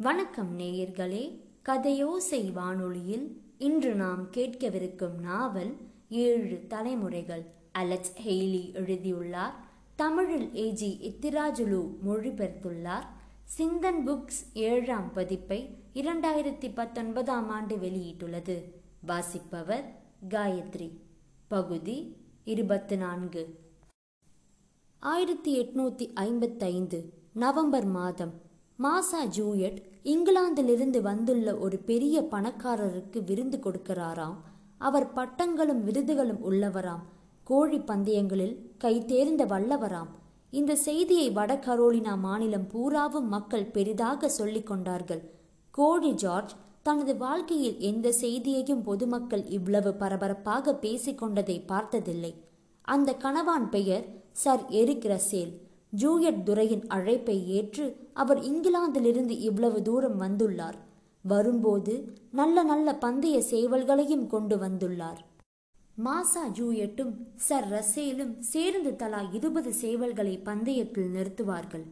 வணக்கம் நேயர்களே கதையோசை வானொலியில் இன்று நாம் கேட்கவிருக்கும் நாவல் ஏழு தலைமுறைகள். அலெக்ஸ் ஹெய்லி எழுதியுள்ளார். தமிழில் ஏஜி இத்திராஜுலு மொழிபெயர்த்துள்ளார். சிந்தன் புக்ஸ் ஏழாம் பதிப்பை இரண்டாயிரத்தி பத்தொன்பதாம் ஆண்டு வெளியிட்டுள்ளது. வாசிப்பவர் காயத்ரி. பகுதி இருபத்தி நான்கு ஆயிரத்தி எட்நூத்தி ஐம்பத்தைந்து நவம்பர் மாதம் மாசா ஜூயட் இங்கிலாந்திலிருந்து வந்துள்ள ஒரு பெரிய பணக்காரருக்கு விருந்து கொடுக்கிறாராம். அவர் பட்டங்களும் விருதுகளும் உள்ளவராம். கோழி பந்தயங்களில் கை தேர்ந்த வல்லவராம். இந்த செய்தியை வட கரோலினா மாநிலம் பூராவும் மக்கள் பெரிதாக சொல்லிக் கொண்டார்கள். கோழி ஜார்ஜ் தனது வாழ்க்கையில் எந்த செய்தியையும் பொதுமக்கள் இவ்வளவு பரபரப்பாக பேசிக்கொண்டதை பார்த்ததில்லை. அந்த கணவான் பெயர் சர் எரிக் ரசேல். ஜூயட் துரையின் அழைப்பை ஏற்று அவர் இங்கிலாந்திலிருந்து இவ்வளவு தூரம் வந்துள்ளார். வரும்போது நல்ல நல்ல பந்தய சேவல்களையும் கொண்டு வந்துள்ளார். மாசா ஜூயட்டும் சர் ரசேலும் சேர்ந்து தலா இருபது சேவல்களை பந்தயத்தில் நிறுத்துவார்கள்.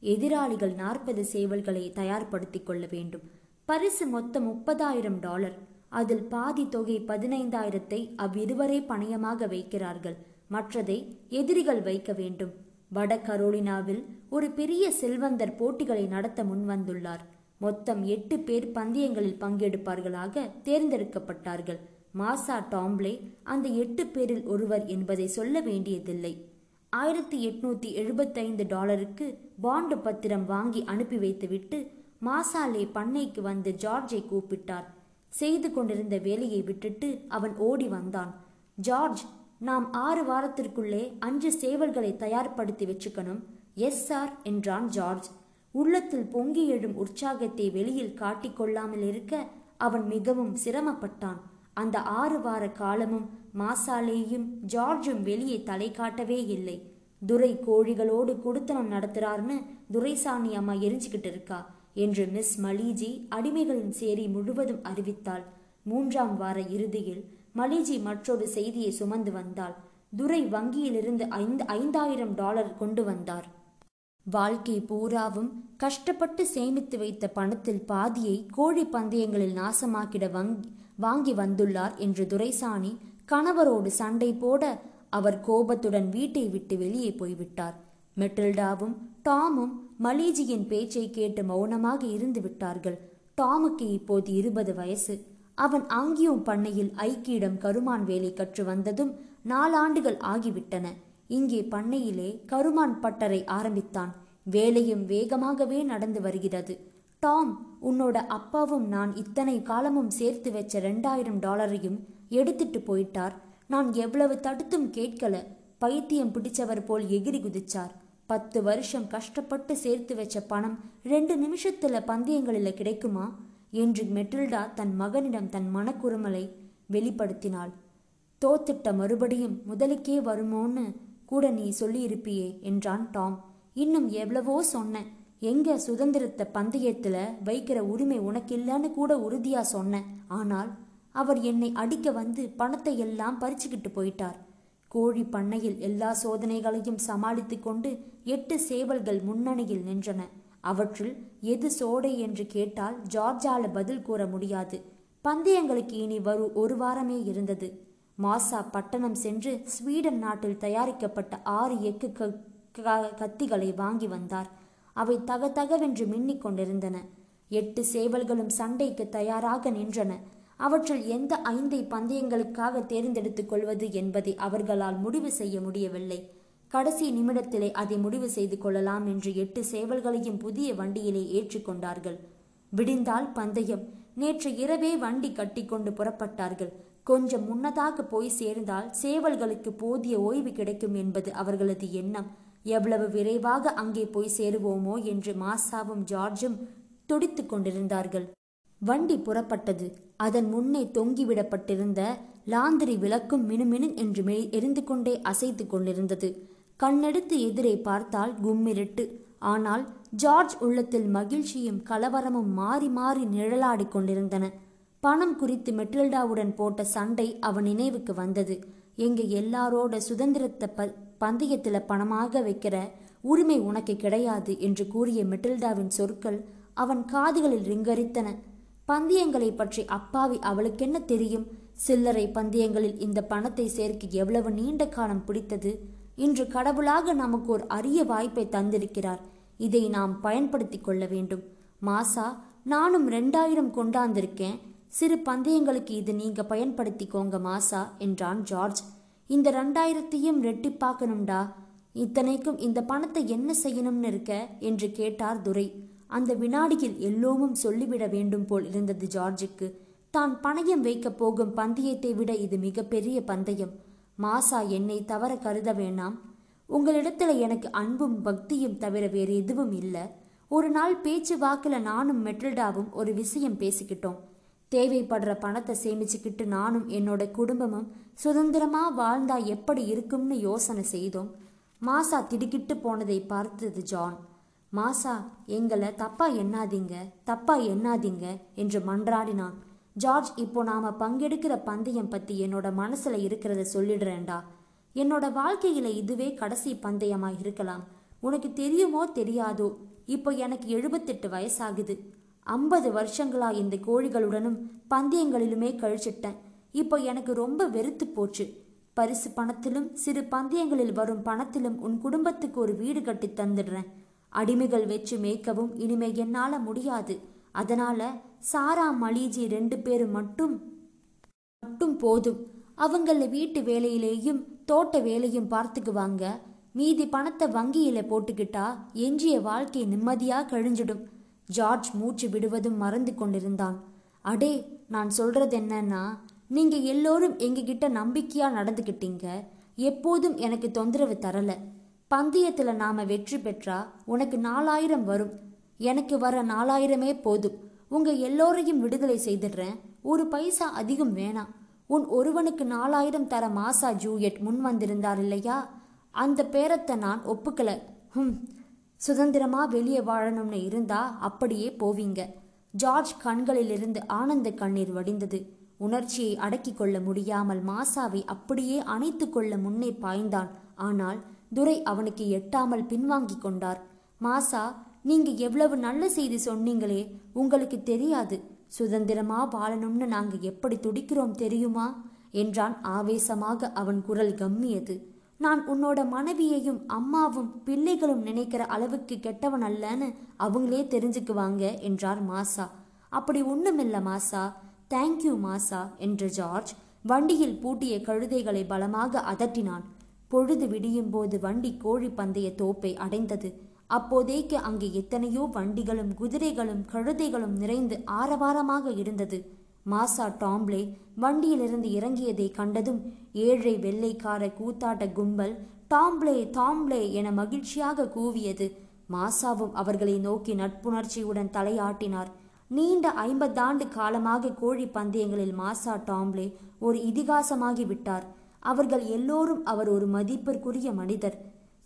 எதிராளிகள் நாற்பது சேவல்களை தயார்படுத்திக் கொள்ள வேண்டும். பரிசு மொத்தம் முப்பதாயிரம் டாலர். அதில் பாதி தொகை பதினைந்தாயிரத்தை அவ்விருவரே பணயமாக வைக்கிறார்கள். மற்றதை எதிரிகள் வைக்க வேண்டும். வட கரோலினாவில் ஒரு பெரிய செல்வந்தர் போட்டிகளை நடத்த முன்வந்துள்ளார். மொத்தம் எட்டு பேர் பந்தயங்களில் பங்கெடுப்பார்களாக தேர்ந்தெடுக்கப்பட்டார்கள். மாசா டாம்ப்ளே அந்த எட்டு பேரில் ஒருவர் என்பதை சொல்ல வேண்டியதில்லை. ஆயிரத்தி எட்நூத்தி எழுபத்தைந்து டாலருக்கு பாண்டு பத்திரம் வாங்கி அனுப்பி வைத்துவிட்டு மாசாலே பண்ணைக்கு வந்து ஜார்ஜை கூப்பிட்டார். செய்து கொண்டிருந்த வேலையை விட்டுட்டு அவன் ஓடி வந்தான். ஜார்ஜ் நாம் ஆறு வாரத்திற்குள்ளே அஞ்சு சேவல்களை தயார்படுத்தி வச்சுக்கணும். எஸ் சார் என்றான் ஜார்ஜ். உள்ளத்தில் பொங்கி எழும் உற்சாகத்தை வெளியில் காட்டிக்கொள்ளாமல் இருக்க அவன் மிகவும் சிரமப்பட்டான். அந்த ஆறு வார காலமும் மாசாலேயும் ஜார்ஜும் வெளியே தலை காட்டவே இல்லை. துரை கோழிகளோடு குடுத்தனம் நடத்துறார்னு துரைசாணி அம்மா எரிஞ்சுக்கிட்டு இருக்கா என்று மிஸ் மலீஜி அடிமைகளின் சேரி முழுவதும் அறிவித்தாள். மூன்றாம் வார இறுதியில் மலிஜி மற்றொரு செய்தியை சுமந்து வந்தாள். துரை வங்கியிலிருந்து ஐந்து ஐந்தாயிரம் டாலர் கொண்டு வந்தார். வாழ்க்கை பூராவும் கஷ்டப்பட்டு சேமித்து வைத்த பணத்தில் பாதியை கோழி பந்தயங்களில் நாசமாக்கிட வங்கி வாங்கி வந்துள்ளார் என்று துரைசாணி கணவரோடு சண்டை போட அவர் கோபத்துடன் வீட்டை விட்டு வெளியே போய்விட்டார். மெட்டில்டாவும் டாமும் மலீஜியின் பேச்சை கேட்டு மௌனமாக இருந்து விட்டார்கள் டாமுக்கு இப்போது இருபது வயசு. அவன் ஆங்கியோம் பண்ணையில் ஐக்கியிடம் கருமான் வேலை கற்று வந்ததும் நாலாண்டுகள் ஆகிவிட்டன. இங்கே பண்ணையிலே கருமான் பட்டறை ஆரம்பித்தான். வேலையும் வேகமாகவே நடந்து வருகிறது. டாம் உன்னோட அப்பாவும் நான் இத்தனை காலமும் சேர்த்து வச்ச ரெண்டாயிரம் டாலரையும் எடுத்துட்டு போயிட்டார். நான் எவ்வளவு தடுத்தும் கேட்கல. பைத்தியம் பிடிச்சவர் போல் எகிரி குதிச்சார். பத்து வருஷம் கஷ்டப்பட்டு சேர்த்து வச்ச பணம் ரெண்டு நிமிஷத்துல பந்தயங்களில் கிடைக்குமா? என்று மெட்டில்டா தன் மகனிடம் தன் மனக்குறுமலை வெளிப்படுத்தினாள். தோத்திட்ட மறுபடியும் முதலுக்கே வருமோன்னு கூட நீ சொல்லியிருப்பியே என்றான் டாம். இன்னும் எவ்வளவோ சொன்னேன் எங்க சுதந்திரத்தை பந்தயத்துல வைக்கிற உரிமை உனக்கு இல்லைன்னு கூட உறுதியா சொன்னேன் ஆனால் அவர் என்னை அடிக்க வந்து பணத்தை எல்லாம் பறிச்சுக்கிட்டு போயிட்டார். கோழி பண்ணையில் எல்லா சோதனைகளையும் சமாளித்து கொண்டு எட்டு சேவல்கள் முன்னணியில் நின்றன. அவற்றுள் எது சோடை என்று கேட்டால் ஜார்ஜால பதில் கூற முடியாது. பந்தயங்களுக்கு இனி வரு ஒரு வாரமே இருந்தது. மாசா பட்டணம் சென்று ஸ்வீடன் நாட்டில் தயாரிக்கப்பட்ட ஆறு எக்கு கத்திகளை வாங்கி வந்தார். அவை தகதகவென்று மின்னிக் கொண்டிருந்தன. எட்டு சேவல்களும் சண்டைக்கு தயாராக நின்றன. அவற்றில் எந்த ஐந்தை பந்தயங்களுக்காக தேர்ந்தெடுத்துக் கொள்வது என்பதை அவர்களால் முடிவு செய்ய முடியவில்லை. கடைசி நிமிடத்திலே அதை முடிவு செய்து கொள்ளலாம் என்று எட்டு சேவல்களையும் புதிய வண்டியிலே ஏற்றிக்கொண்டார்கள் விடிந்தால் பந்தயம். நேற்று இரவே வண்டி கட்டிக்கொண்டு புறப்பட்டார்கள். கொஞ்சம் முன்னதாக போய் சேர்ந்தால் சேவல்களுக்கு போதிய ஓய்வு கிடைக்கும் என்பது அவர்களது எண்ணம். எவ்வளவு விரைவாக அங்கே போய் சேருவோமோ என்று மாசாவும் ஜார்ஜும் துடித்து கொண்டிருந்தார்கள். வண்டி புறப்பட்டது. அதன் முன்னே தொங்கிவிடப்பட்டிருந்த லாந்திரி விளக்கும் மினுமினு என்று எரிந்து கொண்டே அசைத்து கொண்டிருந்தது. கண்ணெடுத்து எதிரே பார்த்தால் கும்மிருட்டு. ஆனால் ஜார்ஜ் உள்ளத்தில் மகிழ்ச்சியும் கலவரமும் மாறி மாறி நிழலாடி கொண்டிருந்தன. பணம் குறித்து மெட்டில்டாவுடன் போட்ட சண்டை அவன் நினைவுக்கு வந்தது. எங்க எல்லாரோட சுதந்திரத்தை ப பந்தயத்தில் பணமாக வைக்கிற உரிமை உனக்கு கிடையாது என்று கூறிய மெட்டில்டாவின் சொற்கள் அவன் காதுகளில் ரிங்கரித்தன. பந்தயங்களை பற்றி அப்பாவி அவளுக்கென்ன தெரியும்? சில்லறை பந்தயங்களில் இந்த பணத்தை சேர்க்க எவ்வளவு நீண்ட காலம் பிடித்தது? இன்று கடவுளாக நமக்கு ஒரு அரிய வாய்ப்பை தந்திருக்கிறார். இதை நாம் பயன்படுத்திக் கொள்ள வேண்டும். மாசா நானும் ரெண்டாயிரம் கொண்டாந்திருக்கேன். சிறு பந்தயங்களுக்கு இது நீங்க பயன்படுத்திக்கோங்க மாசா என்றான் ஜார்ஜ். இந்த ரெண்டாயிரத்தையும் ரெட்டிப்பாக்கணும்டா. இத்தனைக்கும் இந்த பணத்தை என்ன செய்யணும்னு இருக்க? என்று கேட்டார் துரை. அந்த வினாடியில் எல்லோமும் சொல்லிவிட வேண்டும் போல் இருந்தது ஜார்ஜுக்கு. தான் பணயம் வைக்கப் போகும் பந்தயத்தை விட இது மிகப்பெரிய பந்தயம். மாசா என்னை தவற கருத வேணாம் உங்களிடத்துல எனக்கு அன்பும் பக்தியும் தவிர வேறு எதுவும் இல்லை. ஒரு நாள் பேச்சு வாக்கில் நானும் மெட்டில்டாவும் ஒரு விஷயம் பேசிக்கிட்டோம். தேவைப்படுற பணத்தை சேமிச்சுக்கிட்டு நானும் என்னோட குடும்பமும் சுதந்திரமா வாழ்ந்தா எப்படி இருக்கும்னு யோசனை செய்தோம். மாசா திடுக்கிட்டு போனதை பார்த்தது ஜான். மாசா எங்களை தப்பா எண்ணாதீங்க தப்பா எண்ணாதீங்க என்று மன்றாடினான். ஜார்ஜ் இப்போ நாம பங்கெடுக்கிற பந்தயம் பத்தி என்னோட மனசுல இருக்கிறத சொல்லிடுறேன்டா. என்னோட வாழ்க்கையில இதுவே கடைசி பந்தயமா இருக்கலாம். உனக்கு தெரியுமோ தெரியாதோ? இப்போ எனக்கு எழுபத்தெட்டு வயசாகுது. ஐம்பது வருஷங்களா இந்த கோழிகளுடனும் பந்தயங்களிலுமே கழிச்சிட்டேன். இப்போ எனக்கு ரொம்ப வெறுத்து போச்சு. பரிசு பணத்திலும் சிறு பந்தயங்களில் வரும் பணத்திலும் உன் குடும்பத்துக்கு ஒரு வீடு கட்டி தந்துடுறேன். அடிமைகள் வச்சு மேய்க்கவும் இனிமே என்னால முடியாது. அதனால சாரா மலீஜி ரெண்டு பேர் மட்டும் மட்டும் போதும். அவங்கள வீட்டு வேலையிலேயும் தோட்ட வேலையும் பார்த்துக்குவாங்க மீதி பணத்தை வங்கியில போட்டுக்கிட்டா எஞ்சிய வாழ்க்கை நிம்மதியா கழிஞ்சிடும். ஜார்ஜ் மூச்சு விடுவதும் மறந்து கொண்டிருந்தான். அடே நான் சொல்றது என்னன்னா நீங்க எல்லோரும் எங்ககிட்ட நம்பிக்கையா நடந்துக்கிட்டீங்க. எப்போதும் எனக்கு தொந்தரவு தரல. பந்தயத்துல நாம வெற்றி பெற்றா உனக்கு நாலாயிரம் வரும். எனக்கு வர நாலாயிரமே போதும். உங்க எல்லோரையும் விடுதலை செய்திடுறேன். ஒரு பைசா அதிகம் வேணாம் உன் ஒருவனுக்கு நாலாயிரம் தர மாசா ஜூயட் முன் வந்திருந்தார் இல்லையா? அந்த பேரத்தை நான் ஒப்புக்கல. ஹம். சுதந்திரமா வெளியே வாழணும்னு இருந்தா அப்படியே போவீங்க. ஜார்ஜ் கண்களிலிருந்து ஆனந்த கண்ணீர் வடிந்தது. உணர்ச்சியை அடக்கிக் கொள்ள முடியாமல் மாசாவை அப்படியே அணைத்து கொள்ள முன்னே பாய்ந்தான். ஆனால் துரை அவனுக்கு எட்டாமல் பின்வாங்கிக் கொண்டார். மாசா நீங்க எவ்வளவு நல்ல செய்தி சொன்னீங்களே உங்களுக்கு தெரியாது. சுதந்திரமா வாழணும்னு நாங்க எப்படி துடிக்கிறோம் தெரியுமா? என்றான் ஆவேசமாக அவன் குரல் கம்மியது. நான் உன்னோட மனைவியையும் அம்மாவும் பிள்ளைகளும் நினைக்கிற அளவுக்கு கெட்டவன் அல்லன்னு அவங்களே தெரிஞ்சுக்குவாங்க என்றார் மாசா. அப்படி ஒண்ணுமில்ல மாசா. தேங்க்யூ மாசா என்று ஜார்ஜ் வண்டியில் பூட்டிய கழுதைகளை பலமாக அதட்டினான். பொழுது விடியும் போது வண்டி கோழி பந்தய தோப்பை அடைந்தது. அப்போதைக்கு அங்கே எத்தனையோ வண்டிகளும் குதிரைகளும் கழுதைகளும் நிறைந்து ஆரவாரமாக இருந்தது. மாசா டாம்ப்ளே வண்டியிலிருந்து இறங்கியதை கண்டதும் ஏழை வெள்ளைக்கார கூத்தாட்ட கும்பல் டாம்ப்ளே டாம்ப்ளே என மகிழ்ச்சியாக கூவியது. மாசாவும் அவர்களை நோக்கி நட்புணர்ச்சியுடன் தலையாட்டினார். நீண்ட ஐம்பதாண்டு காலமாக கோழி பந்தயங்களில் மாசா டாம்ப்ளே ஒரு இதிகாசமாகி விட்டார். அவர்கள் எல்லோரும் அவர் ஒரு மதிப்பிற்குரிய மனிதர்.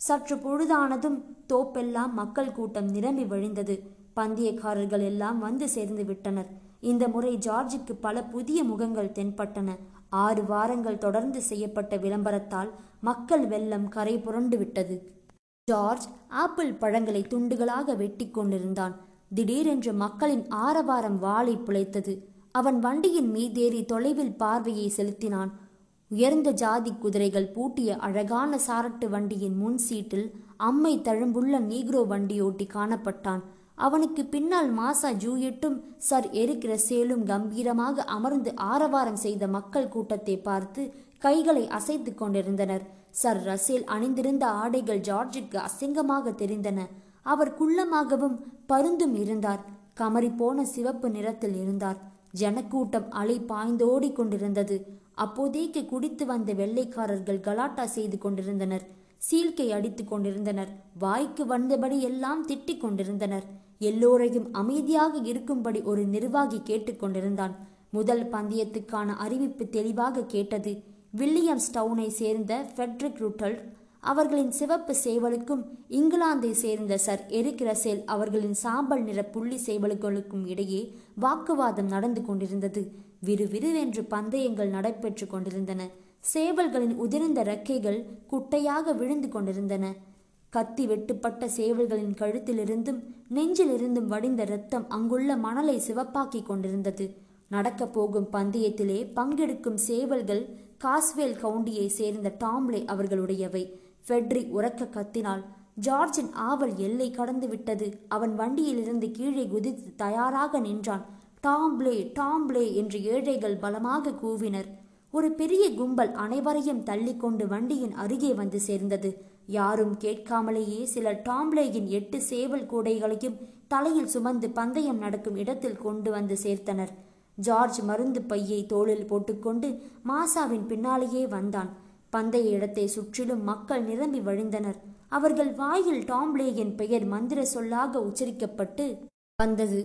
சற்று பொழுதானதும் தோப்பெல்லாம் மக்கள் கூட்டம் நிரம்பி வழிந்தது. பந்தயக்காரர்கள் எல்லாம் வந்து சேர்ந்து விட்டனர். இந்த முறை ஜார்ஜுக்கு பல புதிய முகங்கள் தென்பட்டன. ஆறு வாரங்கள் தொடர்ந்து செய்யப்பட்ட விளம்பரத்தால் மக்கள் வெள்ளம் கரை புரண்டு விட்டது. ஜார்ஜ் ஆப்பிள் பழங்களை துண்டுகளாக வெட்டி கொண்டிருந்தான். திடீரென்று மக்களின் ஆரவாரம் வாளை புழைத்தது. அவன் வண்டியின் மீதேறி தொலைவில் பார்வையை செலுத்தினான். உயர்ந்த ஜாதி குதிரைகள் பூட்டிய அழகான சாரட்டு வண்டியின் முன் சீட்டில் அம்மை தழும்புள்ள நீக்ரோ வண்டியோட்டி காணப்பட்டான். அவனுக்கு பின்னால் மாசா ஜூயட்டும் சர் எரிக் ரசேலும் கம்பீரமாக அமர்ந்து ஆரவாரம் செய்த மக்கள் கூட்டத்தை பார்த்து கைகளை அசைத்து கொண்டிருந்தனர். சர் ரசேல் அணிந்திருந்த ஆடைகள் ஜார்ஜுக்கு அசிங்கமாக தெரிந்தன. அவர் குள்ளமாகவும் பருந்தும் இருந்தார். கமறி போன சிவப்பு நிறத்தில் இருந்தார். ஜனக்கூட்டம் அலை பாய்ந்தோடி கொண்டிருந்தது. அப்போதைக்கு குடித்து வந்த வெள்ளைக்காரர்கள் கலாட்டா செய்து கொண்டிருந்தனர். சீல்கை அடித்து கொண்டிருந்தனர். வாய்க்கு வந்தபடி எல்லாம் திட்டிக் கொண்டிருந்தனர். எல்லோரையும் அமைதியாக இருக்கும்படி ஒரு நிர்வாகி கேட்டுக்கொண்டிருந்தான் முதல் பந்தயத்துக்கான அறிவிப்பு தெளிவாக கேட்டது வில்லியம்ஸ் டவுனை சேர்ந்த ஃபெட்ரிக் ருட்டல் அவர்களின் சிவப்பு சேவலுக்கும் இங்கிலாந்தை சேர்ந்த சர் எரிக் ரசேல் அவர்களின் சாம்பல் நிற புள்ளி சேவல்களுக்கும் இடையே வாக்குவாதம் நடந்து கொண்டிருந்தது. விறுவிறுவென்று பந்தயங்கள் நடைபெற்று கொண்டிருந்தன. சேவல்களின் உதிர்ந்த ரெக்கைகள் குட்டையாக விழுந்து கொண்டிருந்தன. கத்தி வெட்டுப்பட்ட சேவல்களின் கழுத்திலிருந்தும் நெஞ்சிலிருந்தும் வடிந்த இரத்தம் அங்குள்ள மணலை சிவப்பாக்கிக் கொண்டிருந்தது. நடக்கப் போகும் பந்தயத்திலே பங்கெடுக்கும் சேவல்கள் காஸ்வேல் கவுண்டியை சேர்ந்த டாம்லே அவர்களுடையவை. ஃபெட்ரி உறக்க கத்தினால் ஜார்ஜின் ஆவல் எல்லை கடந்து விட்டது அவன் வண்டியிலிருந்து கீழே குதித்து தயாராக நின்றான். டாம்ப்ளே டாம்ப்ளே என்று ஏழைகள் பலமாக கூவினர். ஒரு பெரிய கும்பல் அனைவரையும் தள்ளிக்கொண்டு வண்டியின் அருகே வந்து சேர்ந்தது. யாரும் கேட்காமலேயே சிலர் டாம்ப்ளேயின் எட்டு சேவல் கூடைகளையும் தலையில் சுமந்து பந்தயம் நடக்கும் இடத்தில் கொண்டு வந்து சேர்த்தனர். ஜார்ஜ் மருந்து பையை தோளில் போட்டுக்கொண்டு மாசாவின் பின்னாலேயே வந்தான். பந்தய இடத்தை சுற்றிலும் மக்கள் நிரம்பி வழிந்தனர். அவர்கள் வாயில் டாம்ப்ளேயின் பெயர் மந்திர சொல்லாக உச்சரிக்கப்பட்டு வந்தது.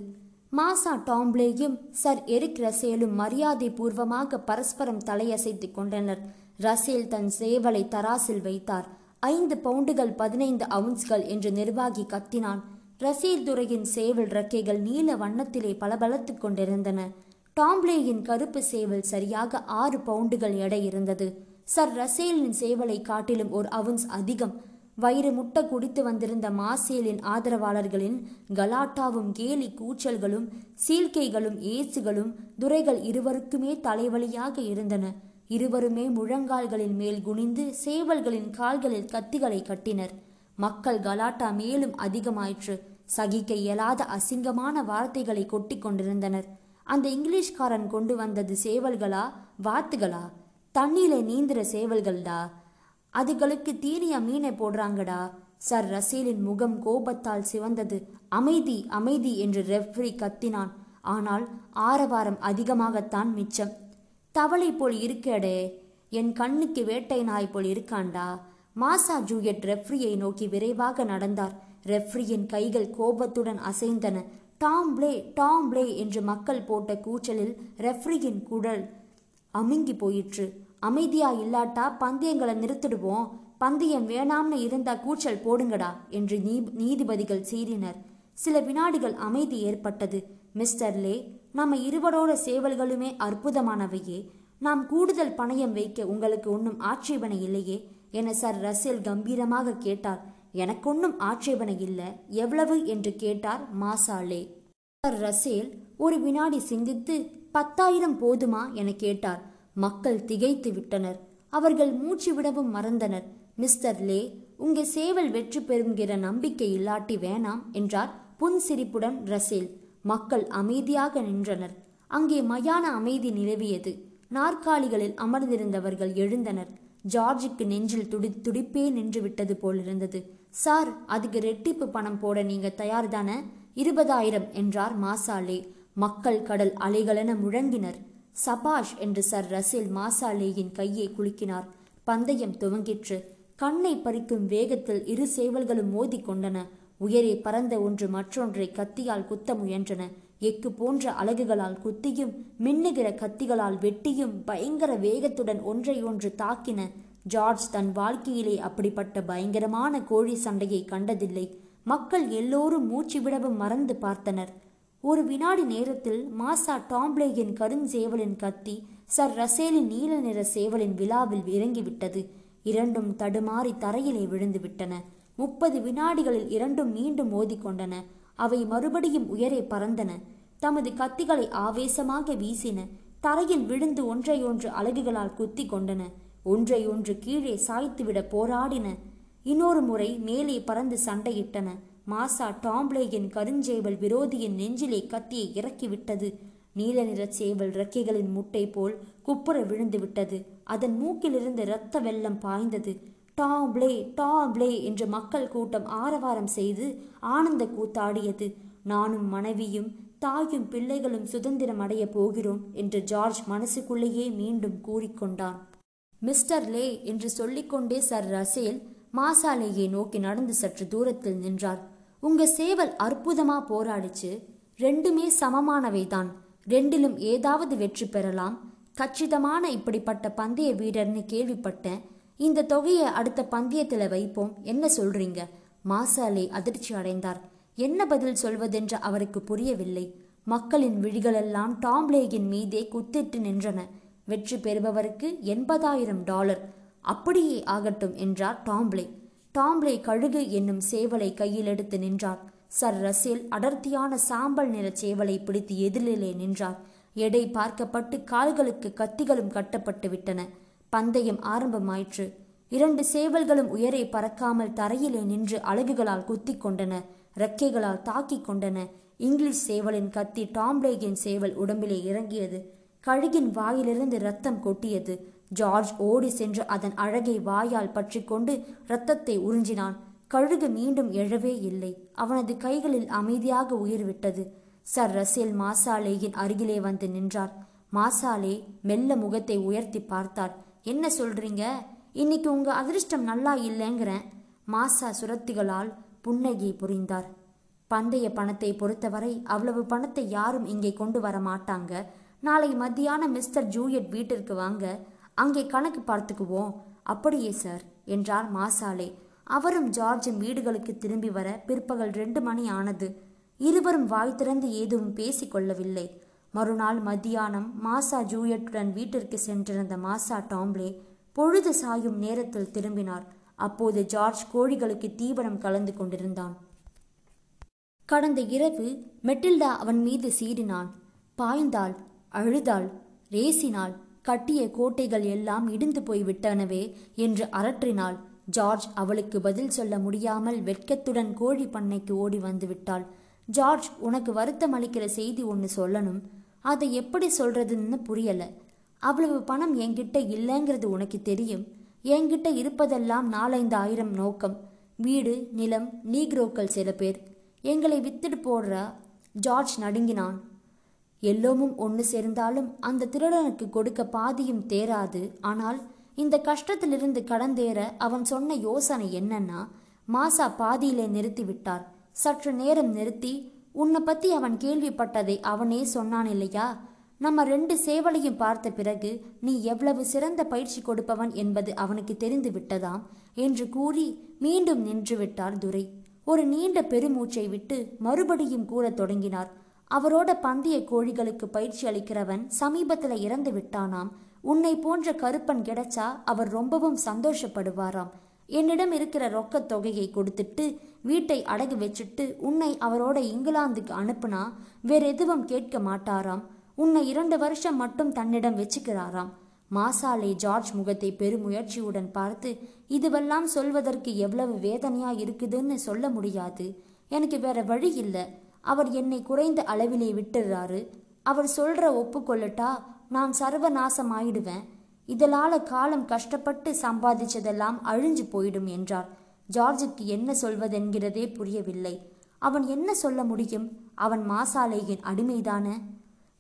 மாசா டாம்ப்ளேயும் சர் எரிக் ரசேலும் மரியாதை பூர்வமாக பரஸ்பரம் தலையசைத்துக் கொண்டனர். ரசேல் தன் சேவலை தராசில் வைத்தார். ஐந்து பவுண்டுகள் பதினைந்து அவுன்ஸ்கள் என்று நிர்வாகி கத்தினான். ரசேல் துறையின் சேவல் ரக்கைகள் நீல வண்ணத்திலே பளபளத்துக் கொண்டிருந்தன. டாம்ப்ளேயின் கருப்பு சேவல் சரியாக ஆறு பவுண்டுகள் எடை இருந்தது. சர் ரசேலின் சேவலை காட்டிலும் ஒரு அவுன்ஸ் அதிகம். வயிறு முட்டை குடித்து வந்திருந்த மாசேலின் ஆதரவாளர்களின் கலாட்டாவும் கேலி கூச்சல்களும் சீழ்க்கைகளும் ஏசுகளும் துரைகள் இருவருக்குமே தலைவலியாக இருந்தன. இருவருமே முழங்கால்களின் மேல் குனிந்து சேவல்களின் கால்களில் கத்திகளை கட்டினர். மக்கள் கலாட்டா மேலும் அதிகமாயிற்று. சகிக்க இயலாத அசிங்கமான வார்த்தைகளை கொட்டி கொண்டிருந்தனர். அந்த இங்கிலீஷ்காரன் கொண்டு வந்தது சேவல்களா வாத்துகளா? தண்ணீரை நீந்திர சேவல்கள்டா? அதுகளுக்கு தீனிய மீனை போடுறாங்கடா. சர் ரசீலின் முகம் கோபத்தால் சிவந்தது. அமைதி அமைதி என்று ரெஃப்ரி கத்தினான். ஆனால் ஆரவாரம் அதிகமாகத்தான் மிச்சம். தவளை போல் இருக்கேடே. என் கண்ணுக்கு வேட்டை நாய் போல் இருக்காண்டா. மாசா ஜூயட் ரெஃப்ரியை நோக்கி விரைவாக நடந்தார். ரெஃப்ரியின் கைகள் கோபத்துடன் அசைந்தன. டாம் பிளே டாம் பிளே என்று மக்கள் போட்ட கூச்சலில் ரெஃப்ரியின் குடல் அமுங்கி போயிற்று. அமைதியா இல்லாட்டா பந்தயங்களை நிறுத்திடுவோம். பந்தயம் வேணாம்னு இருந்தா கூச்சல் போடுங்கடா என்று நீ நீதிபதிகள் சீறினர். சில வினாடிகள் அமைதி ஏற்பட்டது. மிஸ்டர் லே நம்ம இருவரோட சேவல்களுமே அற்புதமானவையே. நாம் கூடுதல் பணயம் வைக்க உங்களுக்கு ஒன்றும் ஆட்சேபனை இல்லையே என சர் ரசேல் கம்பீரமாக கேட்டார். எனக்கொன்னும் ஆட்சேபனை இல்லை எவ்வளவு என்று கேட்டார் மாசாலே சர் ரசேல் ஒரு வினாடி சிந்தித்து பத்தாயிரம் போதுமா? என கேட்டார். மக்கள் திகைத்து விட்டனர். அவர்கள் மூச்சு விடவும் மறந்தனர். மிஸ்டர் லே உங்க சேவல் வெற்றி பெறுங்கிற நம்பிக்கை இல்லாட்டி வேணாம் என்றார் புன்சிரிப்புடன் ரசேல். மக்கள் அமைதியாக நின்றனர். அங்கே மயான அமைதி நிலவியது. நாற்காலிகளில் அமர்ந்திருந்தவர்கள் எழுந்தனர். ஜார்ஜுக்கு நெஞ்சில் துடி துடிப்பே நின்று விட்டது போலிருந்தது. சார் அதுக்கு ரெட்டிப்பு பணம் போட நீங்க தயார் தானே? இருபதாயிரம் என்றார் மாசாலே. மக்கள் கடல் அலைகளென முழங்கினர். சபாஷ் என்று சர் ரசேல் மாசாலேயின் கையை குலுக்கினார். பந்தயம் துவங்கிற்று. கண்ணை பறிக்கும் வேகத்தில் இரு சேவல்களும் மோதி கொண்டன. உயரே பறந்த ஒன்று மற்றொன்றை கத்தியால் குத்த முயன்றன. எக்கு போன்ற அலகுகளால் குத்தியும் மின்னுகிற கத்திகளால் வெட்டியும் பயங்கர வேகத்துடன் ஒன்றை ஒன்று தாக்கின. ஜார்ஜ் தன் வாழ்க்கையிலே அப்படிப்பட்ட பயங்கரமான கோழி சண்டையை கண்டதில்லை. மக்கள் எல்லோரும் மூச்சு விடவும் மறந்து பார்த்தனர். ஒரு வினாடி நேரத்தில் மாசா டாம்ப்ளேயின் கருஞ்சேவலின் கத்தி சர் ரசேலின் நீல நிற சேவலின் விழாவில் இறங்கிவிட்டது. இரண்டும் தடுமாறி தரையிலே விழுந்து விட்டன முப்பது வினாடிகளில் இரண்டும் மீண்டும் மோதிக்கொண்டன. அவை மறுபடியும் உயரே பறந்தன. தமது கத்திகளை ஆவேசமாக வீசின. தரையில் விழுந்து ஒன்றையொன்று அலகுகளால் குத்தி கொண்டன. ஒன்றையொன்று கீழே சாய்த்துவிட போராடின. இன்னொரு முறை மேலே பறந்து சண்டையிட்டன. மாசா டாம்ப்ளேயின் கருஞ்சேவல் விரோதியின் நெஞ்சிலே கத்தியை இறக்கிவிட்டது. நீல நிற சேவல் ரெக்கைகளின் முட்டை போல் குப்புற விழுந்து விட்டது. அதன் மூக்கிலிருந்து இரத்த வெள்ளம் பாய்ந்தது. டாம்ப்ளே டாம்ப்ளே என்று மக்கள் கூட்டம் ஆரவாரம் செய்து ஆனந்த கூத்தாடியது. நானும் மனைவியும் தாயும் பிள்ளைகளும் சுதந்திரம் அடைய போகிறோம் என்று ஜார்ஜ் மனசுக்குள்ளேயே மீண்டும் கூறிக்கொண்டான் மிஸ்டர் லே என்று சொல்லிக்கொண்டே சர் ரசேல் மாசாலேயை நோக்கி நடந்து சற்று தூரத்தில் நின்றார். உங்க சேவல் அற்புதமா போராடிச்சு ரெண்டுமே சமமானவை தான் ரெண்டிலும் ஏதாவது வெற்றி பெறலாம். கச்சிதமான இப்படிப்பட்ட பந்தய வீரர்னு கேள்விப்பட்டேன். இந்த தொகையை அடுத்த பந்தயத்துல வைப்போம். என்ன சொல்றீங்க? மாசாலே அதிர்ச்சி அடைந்தார். என்ன பதில் சொல்வதென்று அவருக்கு புரியவில்லை. மக்களின் விழிகளெல்லாம் டாம்ப்ளேயின் மீதே குத்திட்டு நின்றன. வெற்றி பெறுபவருக்கு எண்பதாயிரம் டாலர். அப்படியே ஆகட்டும் என்றார் டாம்ப்ளே டாம்லே கழுகு என்னும் சேவலை கையில் எடுத்து நின்றார். சர் ரசேல் அடர்த்தியான சாம்பல் நிற சேவலை பிடித்து எதிரிலே நின்றார். எடை பார்க்கப்பட்டு கால்களுக்கு கத்திகளும் கட்டப்பட்டு விட்டன. பந்தயம் ஆரம்பமாயிற்று. இரண்டு சேவல்களும் உயரே பறக்காமல் தரையிலே நின்று அழகுகளால் குத்தி கொண்டன. ரெக்கைகளால் தாக்கிக் கொண்டன. இங்கிலீஷ் சேவலின் கத்தி டாம்ப்ளேகின் சேவல் உடம்பிலே இறங்கியது. கழுகின் வாயிலிருந்து ரத்தம் கொட்டியது. ஜார்ஜ் ஓடி சென்று அதன் அழகை வாயால் பற்றி கொண்டு இரத்தத்தை உறிஞ்சினான். கழுகு மீண்டும் எழவே இல்லை. அவனது கைகளில் அமைதியாக உயிர் விட்டது. சர் ரசேல் மாசாலேயின் அருகிலே வந்து நின்றார். மாசாலே மெல்ல முகத்தை உயர்த்தி பார்த்தார். என்ன சொல்றீங்க? இன்னைக்கு உங்க அதிர்ஷ்டம் நல்லா இல்லைங்கிறேன். மாசா சுரத்திகளால் புன்னகை புரிந்தார். பந்தய பணத்தை பொறுத்தவரை அவ்வளவு பணத்தை யாரும் இங்கே கொண்டு வர மாட்டாங்க நாளை மத்தியான மிஸ்டர் ஜூயட் வீட்டிற்கு வாங்க. அங்கே கணக்கு பார்த்துக்குவோம். அப்படியே சார் என்றார் மாசாலே. அவரும் ஜார்ஜும் வீடுகளுக்கு திரும்பி வர பிற்பகல் ரெண்டு மணி ஆனது. இருவரும் வாய் திறந்து ஏதும் பேசிக்கொள்ளவில்லை மறுநாள் மத்தியானம் மாசா ஜூயட்டுடன் வீட்டிற்கு சென்றிருந்த மாசா டாம்ப்ளே பொழுது சாயும் நேரத்தில் திரும்பினார். அப்போது ஜார்ஜ் கோழிகளுக்கு தீவனம் கலந்து கொண்டிருந்தான். கடந்த இரவு மெட்டில்டா அவன் மீது சீறினான். பாய்ந்தாள் அழுதாள் ரேசினாள். கட்டிய கோட்டைகள் எல்லாம் இடிந்து போய் விட்டனவே என்று அரற்றினாள். ஜார்ஜ் அவளுக்கு பதில் சொல்ல முடியாமல் வெட்கத்துடன் கோழி பண்ணைக்கு ஓடி வந்து விட்டாள் ஜார்ஜ் உனக்கு வருத்தம் அளிக்கிற செய்தி ஒன்று சொல்லணும். அதை எப்படி சொல்றதுன்னு புரியல. அவ்வளவு பணம் என்கிட்ட இல்லைங்கிறது உனக்கு தெரியும். என்கிட்ட இருப்பதெல்லாம் நாலைந்து ஆயிரம் நோக்கம். வீடு நிலம் நீக்ரோக்கள் சில பேர். எங்களை வித்துட்டு போடுற. ஜார்ஜ் நடுங்கினான். எல்லோமும் ஒன்று சேர்ந்தாலும் அந்த திருடனுக்கு கொடுக்க பாதியும் தேராது. ஆனால் இந்த கஷ்டத்திலிருந்து கடந்தேற அவன் சொன்ன யோசனை என்னன்னா மாசா பாதியிலே நிறுத்திவிட்டார். சற்று நேரம் நிறுத்தி உன்னை பத்தி அவன் கேள்விப்பட்டதை அவனே சொன்னான் இல்லையா? நம்ம ரெண்டு சேவலையும் பார்த்த பிறகு நீ எவ்வளவு சிறந்த பயிற்சி கொடுப்பவன் என்பது அவனுக்கு தெரிந்து விட்டதாம் என்று கூறி மீண்டும் நின்றுவிட்டார் துரை. ஒரு நீண்ட பெருமூச்சை விட்டு மறுபடியும் கூறத் தொடங்கினார். அவரோட பந்தய கோழிகளுக்கு பயிற்சி அளிக்கிறவன் சமீபத்தில் இறந்து விட்டானாம். உன்னை போன்ற கருப்பன் கிடைச்சா அவர் ரொம்பவும் சந்தோஷப்படுவாராம். என்னிடம் இருக்கிற ரொக்கத் தொகையை கொடுத்துட்டு வீட்டை அடகு வச்சுட்டு உன்னை அவரோட இங்கிலாந்துக்கு அனுப்புனா வேற எதுவும் கேட்க மாட்டாராம். உன்னை இரண்டு வருஷம் மட்டும் தன்னிடம் வச்சுக்கிறாராம். மாசாலே ஜார்ஜ் முகத்தை பெருமுயற்சியுடன் பார்த்து இதுவெல்லாம் சொல்வதற்கு எவ்வளவு வேதனையா இருக்குதுன்னு சொல்ல முடியாது. எனக்கு வேற வழி இல்லை. அவர் என்னை குறைந்த அளவிலே விட்டுறாரு. அவர் சொல்ற ஒப்புக்கொள்ளட்டா நான் சர்வநாசம் ஆயிடுவேன் இதனால காலம் கஷ்டப்பட்டு சம்பாதிச்சதெல்லாம் அழிஞ்சு போயிடும் என்றார். ஜார்ஜுக்கு என்ன சொல்வதென்கிறதே புரியவில்லை. அவன் என்ன சொல்ல முடியும்? அவன் மாசாலேயின் அடிமைதானே?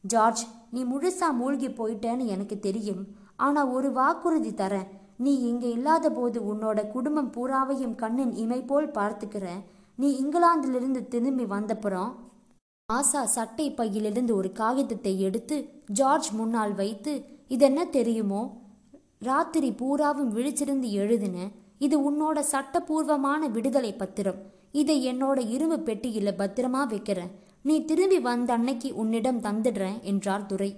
ஜார்ஜ் நீ முழுசா மூழ்கி போயிட்டேன்னு எனக்கு தெரியும். ஆனா ஒரு வாக்குறுதி தரேன். நீ இங்க இல்லாத போது உன்னோட குடும்பம் பூராவையும் கண்ணின் இமை போல் பார்த்துக்கிறேன். நீ இங்கிலாந்திலிருந்து திரும்பி வந்தப்புறம் ஆசா சட்டை பையிலிருந்து ஒரு காகிதத்தை எடுத்து ஜார்ஜ் முன்னால் வைத்து இதென்ன தெரியுமோ? ராத்திரி பூராவும் விழிச்சிருந்து எழுதின இது உன்னோட சட்டபூர்வமான விடுதலை பத்திரம். இதை என்னோட இரும்பு பெட்டியில பத்திரமா வைக்கிறேன். நீ திரும்பி வந்த அன்னைக்கு உன்னிடம் தந்துடுறேன் என்றார் துரை.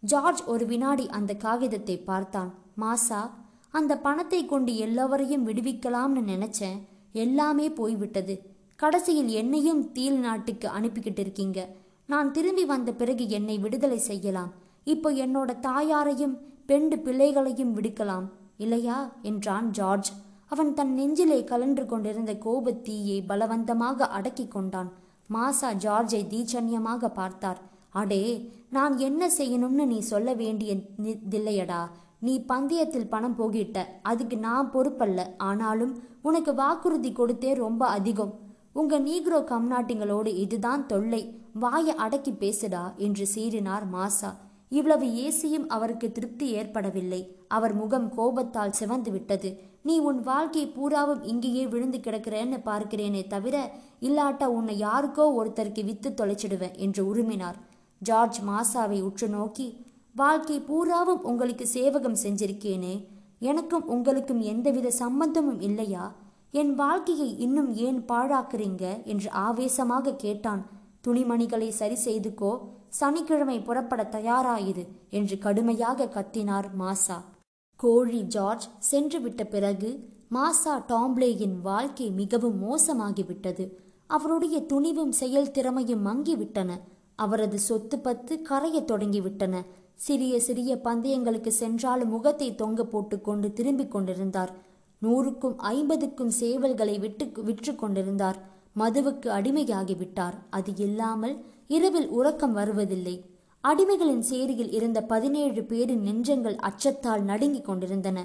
ஜார்ஜ் ஒரு வினாடி அந்த காகிதத்தை பார்த்தான். மாசா அந்த பணத்தை கொண்டு எல்லோரையும் விடுவிக்கலாம்னு நினைச்சேன். எல்லாமே போய்விட்டது. கடைசியில் என்னையும் தீல் நாட்டுக்கு அனுப்பிக்கிட்டு இருக்கீங்க நான் திரும்பி வந்த பிறகு என்னை விடுதலை செய்யலாம். இப்போ என்னோட தாயாரையும் பெண்டு பிள்ளைகளையும் விடுக்கலாம். இல்லையா? என்றான் ஜார்ஜ். அவன் தன் நெஞ்சிலே கலன்று கொண்டிருந்த கோபத்தீயை பலவந்தமாக அடக்கி கொண்டான். மாசா ஜார்ஜை தீச்சன்யமாக பார்த்தார். அடே நான் என்ன செய்யணும்னு நீ சொல்ல வேண்டிய தில்லையடா. நீ பந்தயத்தில் பணம் போகிட்ட. அதுக்கு நான் பொறுப்பல்ல. ஆனாலும் உனக்கு வாக்குறுதி கொடுத்தே ரொம்ப அதிகம். உங்க நீக்ரோ கம்நாட்டிங்களோடு இதுதான் தொல்லை. வாயை அடக்கி பேசுடா என்று சீறினார் மாசா. இவ்வளவு ஏசியும் அவருக்கு திருப்தி ஏற்படவில்லை. அவர் முகம் கோபத்தால் சிவந்து விட்டது. நீ உன் வாழ்க்கை பூராவும் இங்கேயே விழுந்து கிடக்கிறேன்னு பார்க்கிறேனே தவிர இல்லாட்டா உன்னை யாருக்கோ ஒருத்தருக்கு வித்து தொலைச்சிடுவேன் என்று உருமினார். ஜார்ஜ் மாசாவை உற்று நோக்கி வாழ்க்கை பூராவும் உங்களுக்கு சேவகம் செஞ்சிருக்கேனே. எனக்கும் உங்களுக்கும் எந்தவித சம்பந்தமும் இல்லையா? என் வாழ்க்கையை இன்னும் ஏன் பாழாக்குறீங்க? என்று ஆவேசமாக கேட்டான். துணிமணிகளை சரி செய்துக்கோ சனிக்கிழமை புறப்பட தயாராயிரு என்று கடுமையாக கத்தினார் மாசா. கோழி ஜார்ஜ் சென்று விட்ட பிறகு மாசா டாம்ப்ளேயின் வாழ்க்கை மிகவும் மோசமாகிவிட்டது. அவருடைய துணிவும் செயல் திறமையும் மங்கிவிட்டன. அவரது சொத்து பத்து கரையத் தொடங்கிவிட்டன. சிறிய சிறிய பந்தயங்களுக்கு சென்றாலும் முகத்தை தொங்க போட்டுக்கொண்டு திரும்பிக் கொண்டிருந்தார். நூறுக்கும் ஐம்பதுக்கும் சேவல்களை விட்டு விற்று கொண்டிருந்தார் மதுவுக்கு அடிமையாகிவிட்டார். அது இல்லாமல் இரவில் உறக்கம் வருவதில்லை. அடிமைகளின் சேரியில் இருந்த பதினேழு பேரின் நெஞ்சங்கள் அச்சத்தால் நடுங்கிக் கொண்டிருந்தன.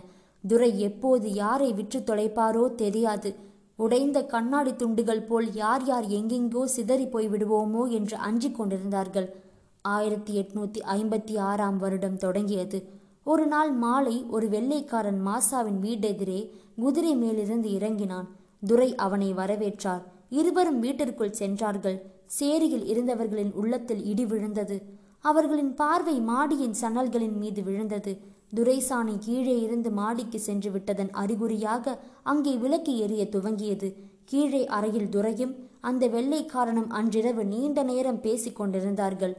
துரை எப்போது யாரை விற்று தொலைப்பாரோ தெரியாது. உடைந்த கண்ணாடி துண்டுகள் போல் யார் யார் எங்கெங்கோ சிதறி போய்விடுவோமோ என்று அஞ்சிக் கொண்டிருந்தார்கள். ஆயிரத்தி எட்நூத்தி ஐம்பத்தி ஆறாம் வருடம் தொடங்கியது. ஒரு நாள் மாலை ஒரு வெள்ளைக்காரன் மாசாவின் வீடெதிரே குதிரை மேலிருந்து இறங்கினான். துரை அவனை வரவேற்றார். இருவரும் வீட்டிற்குள் சென்றார்கள். சேரியில் இருந்தவர்களின் உள்ளத்தில் இடி விழுந்தது. அவர்களின் பார்வை மாடியின் சன்னல்களின் மீது விழுந்தது. துரைசாணி கீழே இருந்து மாடிக்கு சென்று விட்டதன் அறிகுறியாக அங்கே விளக்கு எரிய துவங்கியது. கீழே அறையில் துரையும் அந்த வெள்ளைக்காரனும் அன்றிரவு நீண்ட நேரம் பேசிக் கொண்டிருந்தார்கள்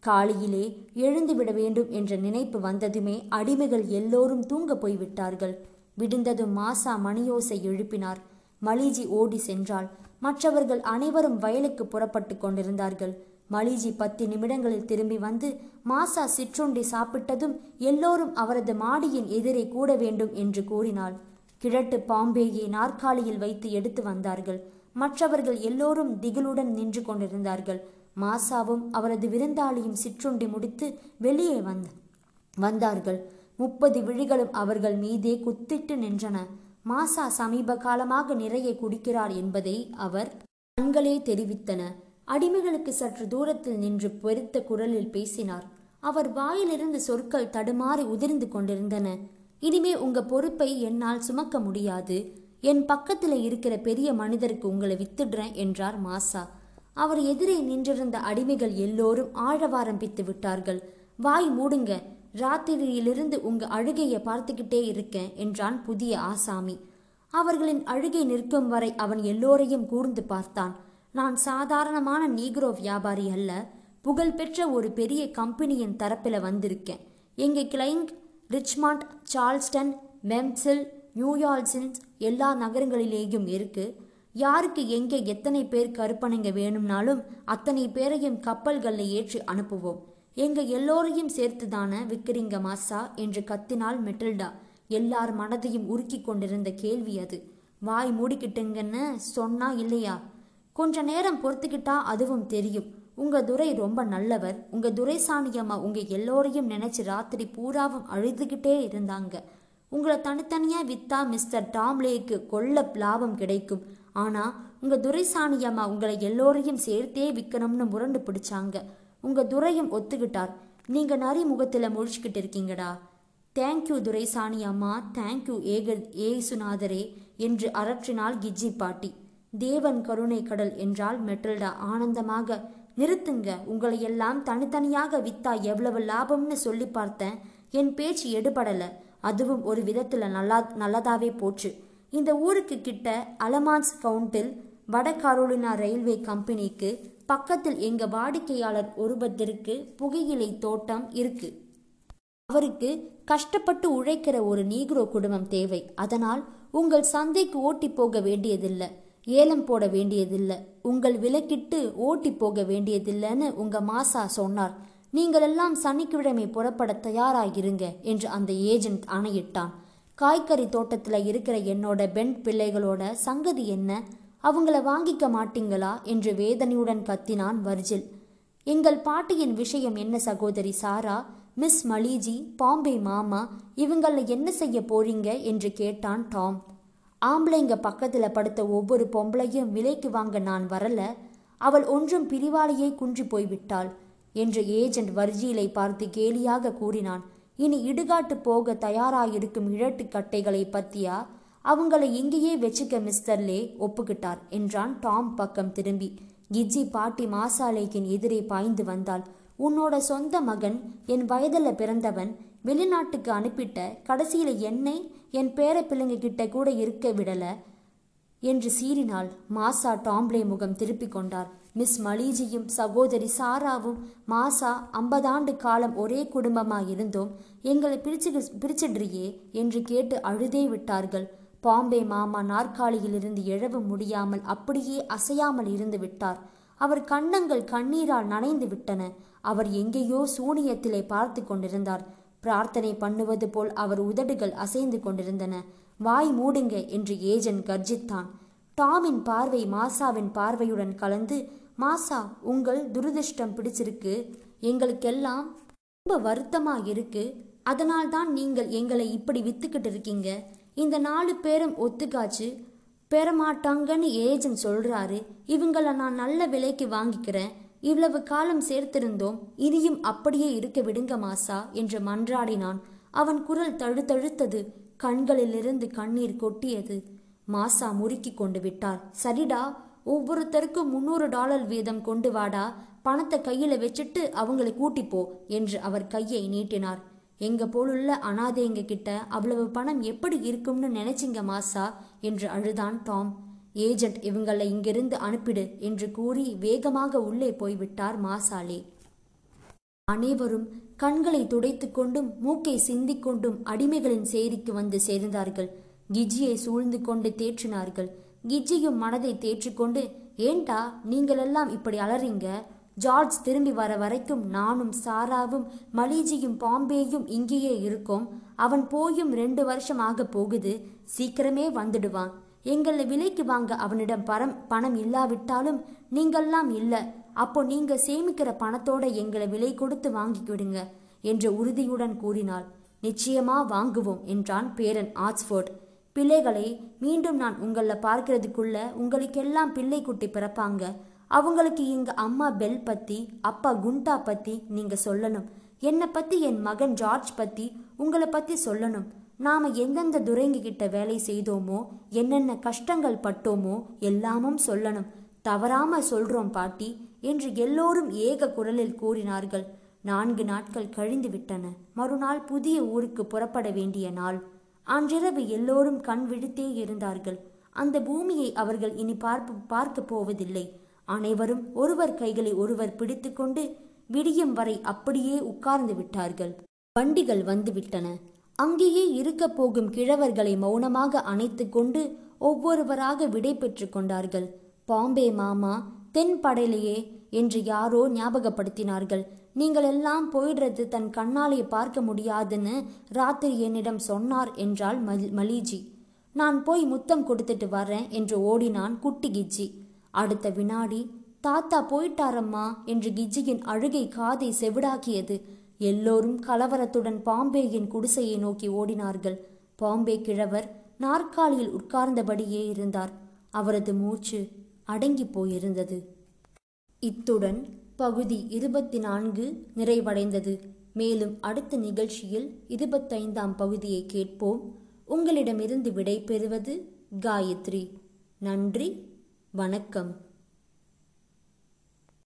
காலையிலே எழுந்துவிட வேண்டும் என்ற நினைப்பு வந்ததுமே அடிமைகள் எல்லோரும் தூங்க போய்விட்டார்கள். விடுந்ததும் மாசா மணியோசை எழுப்பினார். மலிஜி ஓடி சென்றாள். மற்றவர்கள் அனைவரும் வயலுக்கு புறப்பட்டு கொண்டிருந்தார்கள். மலிஜி பத்து நிமிடங்களில் திரும்பி வந்து மாசா சிற்றுண்டி சாப்பிட்டதும் எல்லோரும் அவரது மாடியின் எதிரே கூட வேண்டும் என்று கூறினாள். கிழட்டு பாம்பேயை நாற்காலியில் வைத்து எடுத்து வந்தார்கள். மற்றவர்கள் எல்லோரும் திகிலுடன் நின்று கொண்டிருந்தார்கள். மாசாவும் அவரது விருந்தாளியும் சிற்றுண்டி முடித்து வெளியே வந்த வந்தார்கள். முப்பது விழிகளும் அவர்கள் மீதே குத்திட்டு நின்றன. மாசா சமீப காலமாக நிறைய குடிக்கிறார் என்பதை அவர் கண்களே தெரிவித்தன. அடிமைகளுக்கு சற்று தூரத்தில் நின்று பெருத்த குரலில் பேசினார். அவர் வாயிலிருந்து சொற்கள் தடுமாறி உதிர்ந்து கொண்டிருந்தன. இனிமே உங்க பொறுப்பை என்னால் சுமக்க முடியாது. என் பக்கத்துல இருக்கிற பெரிய மனிதருக்கு உங்களை வித்துடுறேன் என்றார் மாசா. அவர் எதிரே நின்றிருந்த அடிமைகள் எல்லோரும் ஆழவாரம்பித்து விட்டார்கள். வாய் மூடுங்க ராத்திரியிலிருந்து உங்க அழுகையை பார்த்துக்கிட்டே இருக்கேன் என்றான் புதிய ஆசாமி. அவர்களின் அழுகை நிற்கும் வரை அவன் எல்லோரையும் கூர்ந்து பார்த்தான். நான் சாதாரணமான நீக்ரோ வியாபாரி அல்ல. புகழ்பெற்ற ஒரு பெரிய கம்பெனியின் தரப்பில் வந்திருக்கேன். எங்க கிளைங் ரிச்மாண்ட் சார்ல்ஸ்டன் மெம்சில் நியூயார்க்ஸின் எல்லா நகரங்களிலேயும் இருக்குது யாருக்கு எங்கே எத்தனை பேர் கருப்பனைங்க வேணும்னாலும் அத்தனை பேரையும் கப்பல்களில் ஏற்றி அனுப்புவோம். எங்க எல்லோரையும் சேர்த்து தானே விக்கிறீங்க மாசா என்று கத்தினாள் மெட்டில்டா. எல்லார் மனதையும் உருக்கி கொண்டிருந்த கேள்வி அது. வாய் மூடிக்கிட்டுங்கன்னு சொன்னா இல்லையா? கொஞ்ச நேரம் பொறுத்துக்கிட்டா அதுவும் தெரியும். உங்க துரை ரொம்ப நல்லவர். உங்க துரைசாணியம்மா உங்க எல்லோரையும் நினைச்சு ராத்திரி பூராவும் அழுதுகிட்டே இருந்தாங்க. உங்களை தனித்தனியா வித்தா மிஸ்டர் டாம்லேக்கு கொள்ள லாபம் கிடைக்கும். ஆனா உங்க துரைசாணியம்மா உங்களை எல்லோரையும் சேர்த்தே விற்கணும்னு முரண்டு பிடிச்சாங்க. உங்க துரையும் ஒத்துக்கிட்டார். நீங்க நரி முகத்துல முழிச்சுக்கிட்டு இருக்கீங்கடா. தேங்க்யூ துரைசாணி அம்மா. தேங்க்யூ ஏக ஏசுநாதரே என்று அரற்றினாள் கிஜ்ஜி பாட்டி. தேவன் கருணை கடல் என்றால் மெட்டில்டா ஆனந்தமாக நிறுத்துங்க. உங்களை எல்லாம் தனித்தனியாக வித்தா எவ்வளவு லாபம்னு சொல்லி பார்த்தேன். என் பேச்சு எடுபடல. அதுவும் ஒரு விதத்துல நல்லா நல்லதாவே போச்சு. இந்த ஊருக்கு கிட்ட அலமான்ஸ் கவுண்டில் வட கரோலினா ரயில்வே கம்பெனிக்கு பக்கத்தில் எங்க வாடிக்கையாளர் ஒருவத்திற்கு புகையிலை தோட்டம் இருக்கு. அவருக்கு கஷ்டப்பட்டு உழைக்கிற ஒரு நீக்ரோ குடும்பம் தேவை. அதனால் உங்கள் சந்தைக்கு ஓட்டி போக வேண்டியதில்லை. ஏலம் போட வேண்டியதில்லை. உங்கள் விலக்கிட்டு ஓட்டி போக வேண்டியதில்லைன்னு உங்க மாசா சொன்னார். நீங்களெல்லாம் சனிக்கிழமை புறப்பட தயாராகிருங்க என்று அந்த ஏஜென்ட் ஆணையிட்டான். காய்கறி தோட்டத்தில் இருக்கிற என்னோட பெண் பிள்ளைகளோட சங்கதி என்ன? அவங்கள வாங்கிக்க மாட்டீங்களா? என்று வேதனையுடன் கத்தினான் வர்ஜில். எங்கள் பாட்டியின் விஷயம் என்ன சகோதரி சாரா? மிஸ் மலீஜி பாம்பே மாமா இவங்கள என்ன செய்ய போறீங்க? என்று கேட்டான் டாம். ஆம்பளைங்க பக்கத்தில் படுத்த ஒவ்வொரு பொம்பளையும் விலைக்கு வாங்க நான் வரல. அவள் ஒன்றும் பிரிவாளையே குன்றி போய்விட்டாள் என்று ஏஜென்ட் வர்ஜீலை பார்த்து கேலியாக கூறினான். இனி இடுகாட்டு போக தயாராயிருக்கும் இழட்டுக்கட்டைகளை பத்தியா? அவங்கள இங்கேயே வச்சுக்க மிஸ்டர்லே ஒப்புக்கிட்டார் என்றான் டாம் பக்கம் திரும்பி. கிஜ்ஜி பாட்டி மாசாலேக்கின் எதிரே பாய்ந்து வந்தாள். உன்னோட சொந்த மகன் என் வயதில் பிறந்தவன் வெளிநாட்டுக்கு அனுப்பிட்ட கடைசியில் என்னை என் பேர பிள்ளைங்க கிட்ட கூட இருக்க விடலை. என்று சீறினால் மாசா டாம்ப்ளே முகம் திருப்பிக் கொண்டார். மிஸ் மலீஜியும் சகோதரி சாராவும் மாசா ஐம்பதாண்டு காலம் ஒரே குடும்பமாக இருந்தோம் எங்களை பிரிச்சு பிரிச்சிடுறியே என்று கேட்டு அழுதே விட்டார்கள். பாம்பே மாமா நாற்காலியிலிருந்து எழவு முடியாமல் அப்படியே அசையாமல் இருந்து விட்டார். அவர் கண்ணங்கள் கண்ணீரால் நனைந்து விட்டன. அவர் எங்கேயோ சூனியத்திலே பார்த்து கொண்டிருந்தார். பிரார்த்தனை பண்ணுவது போல் அவர் உதடுகள் அசைந்து கொண்டிருந்தன. வாய் மூடுங்க என்று ஏஜென்ட் கர்ஜித்தான். டாமின் பார்வை மாசாவின் பார்வையுடன் கலந்து மாசா உங்கள் துரதிர்ஷ்டம் பிடிச்சிருக்கு. எங்களுக்கெல்லாம் ரொம்ப வருத்தமா இருக்கு. அதனால்தான் நீங்கள் எங்களை இப்படி வித்துக்கிட்டு இருக்கீங்க. இந்த நாலு பேரும் ஒத்துக்காச்சு. பெறமாட்டாங்கன்னு ஏஜென்ட் சொல்றாரு. இவங்கள நான் நல்ல விலைக்கு வாங்கிக்கிறேன். இவ்வளவு காலம் சேர்த்திருந்தோம். இனியும் அப்படியே இருக்க விடுங்க மாசா என்று மன்றாடினான். அவன் குரல் தழுத்தழுத்தது கண்களிலிருந்து கண்ணீர் கொட்டியது. மாசா முறுக்கி கொண்டு விட்டார். சரிடா ஒவ்வொருத்தருக்கும் முன்னூறு டாலர் வீதம் கொண்டு வாடா. பணத்தை கையில வச்சுட்டு அவங்களை கூட்டிப்போ என்று அவர் கையை நீட்டினார். எங்க போலுள்ள அனாதைங்க கிட்ட அவ்வளவு பணம் எப்படி இருக்கும்னு நினைச்சிங்க மாசா? என்று அழுதான் டாம். ஏஜென்ட் இவங்களை இங்கிருந்து அனுப்பிடு என்று கூறி வேகமாக உள்ளே போய்விட்டார் மாசாலே அனைவரும் கண்களை துடைத்துக் கொண்டும் மூக்கை சிந்திக் கொண்டும் அடிமைகளின் சேரிக்கு வந்து சேர்ந்தார்கள். கிஜியை சூழ்ந்து கொண்டு தேற்றினார்கள். கிஜியும் மனதை தேற்றிக்கொண்டு ஏண்டா நீங்களெல்லாம் இப்படி அலறிங்க? ஜார்ஜ் திரும்பி வர வரைக்கும் நானும் சாராவும் மலீஜியும் பாம்பேயும் இங்கேயே இருக்கோம். அவன் போயும் ரெண்டு வருஷம் ஆக போகுது. சீக்கிரமே வந்துடுவான். எங்களை விலைக்கு வாங்க அவனிடம் பரம் பணம் இல்லாவிட்டாலும் நீங்கள்லாம் இல்லை. அப்போ நீங்க சேமிக்கிற பணத்தோட எங்களை விலை கொடுத்து வாங்கிக்கிடுங்க என்ற உறுதியுடன் கூறினாள். நிச்சயமா வாங்குவோம் என்றான் பேரன் ஆக்ஸ்போர்ட். பிள்ளைகளை மீண்டும் நான் உங்களை பார்க்கறதுக்குள்ள உங்களுக்கெல்லாம் பிள்ளை குட்டி பிறப்பாங்க. அவங்களுக்கு எங்க அம்மா பெல் பத்தி அப்பா குண்டா பத்தி நீங்க சொல்லணும். என்னை பத்தி என் மகன் ஜார்ஜ் பத்தி உங்களை பத்தி சொல்லணும். நாம் எந்தெந்த துரைங்கிகிட்ட வேலை செய்தோமோ என்னென்ன கஷ்டங்கள் பட்டோமோ எல்லாமும் சொல்லணும். தவறாம சொல்றோம் பாட்டி என்று எல்லோரும் ஏக குரலில் கூறினார்கள். நான்கு நாட்கள் கழிந்து விட்டன. மறுநாள் புதிய ஊருக்கு புறப்பட வேண்டிய நாள். அன்றிரவு எல்லோரும் கண் விழித்தே இருந்தார்கள். அந்த பூமியை அவர்கள் இனி பார்ப்பு பார்க்க போவதில்லை. அனைவரும் ஒருவர் கைகளை ஒருவர் பிடித்துக்கொண்டு விடியும் வரை அப்படியே உட்கார்ந்து விட்டார்கள். வண்டிகள் வந்துவிட்டன அங்கேயே இருக்கப் போகும் கிழவர்களை மௌனமாக அணைத்து கொண்டு ஒவ்வொருவராக விடை பெற்று கொண்டார்கள். பாம்பே மாமா தென் படையிலேயே என்று யாரோ ஞாபகப்படுத்தினார்கள். நீங்கள் எல்லாம் போயிடுறது தன் கண்ணாலே பார்க்க முடியாதுன்னு ராத்திரி என்னிடம் சொன்னார் என்றாள் மல்- மலீஜி. நான் போய் முத்தம் கொடுத்துட்டு வரேன் என்று ஓடினான் குட்டி கிஜ்ஜி. அடுத்த வினாடி தாத்தா போயிட்டாரம்மா என்று கிஜ்ஜியின் அழுகை காதை செவிடாக்கியது. எல்லோரும் கலவரத்துடன் பாம்பேயின் குடிசையை நோக்கி ஓடினார்கள். பாம்பே கிழவர் நாற்காலியில் உட்கார்ந்தபடியே இருந்தார். அவரது மூச்சு அடங்கி போயிருந்தது. இத்துடன் பகுதி இருபத்தி நான்கு நிறைவடைந்தது. மேலும் அடுத்த நிகழ்ச்சியில் இருபத்தைந்தாம் பகுதியை கேட்போம். உங்களிடமிருந்து விடை பெறுவது காயத்ரி. நன்றி வணக்கம்.